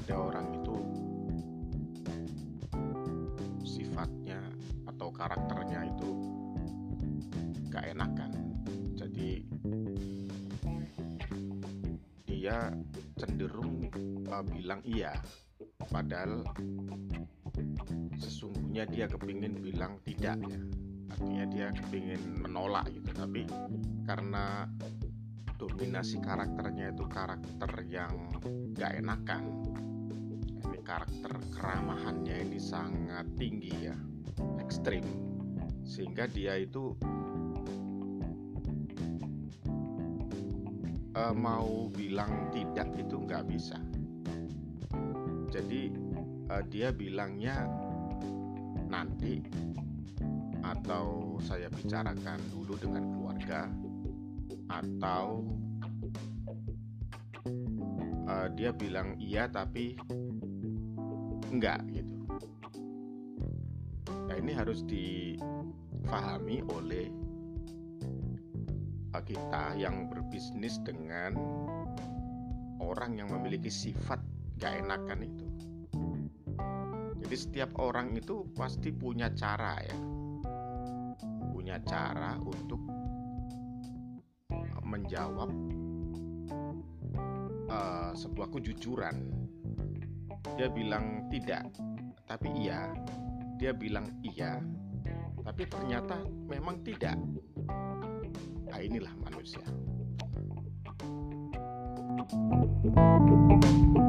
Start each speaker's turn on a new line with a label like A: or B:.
A: ada orang itu sifatnya atau karakternya itu gak enakan jadi dia cenderung uh, bilang iya. Padahal sesungguhnya dia kepingin bilang tidak ya artinya dia kepingin menolak gitu. Tapi karena dominasi karakternya itu karakter yang gak enakan karakter keramahannya ini sangat tinggi ya ekstrim. Sehingga dia itu uh, mau bilang tidak itu nggak bisa. Jadi uh, dia bilangnya nanti atau saya bicarakan dulu dengan keluarga atau uh, dia bilang iya tapi enggak gitu. Nah ini harus difahami oleh kita yang berbisnis dengan orang yang memiliki sifat gak enakan itu. Jadi setiap orang itu pasti punya cara ya, punya cara untuk menjawab uh, sebuah kejujuran. Dia bilang tidak, tapi iya. Dia bilang iya, tapi ternyata memang tidak. Nah, inilah manusia. thank you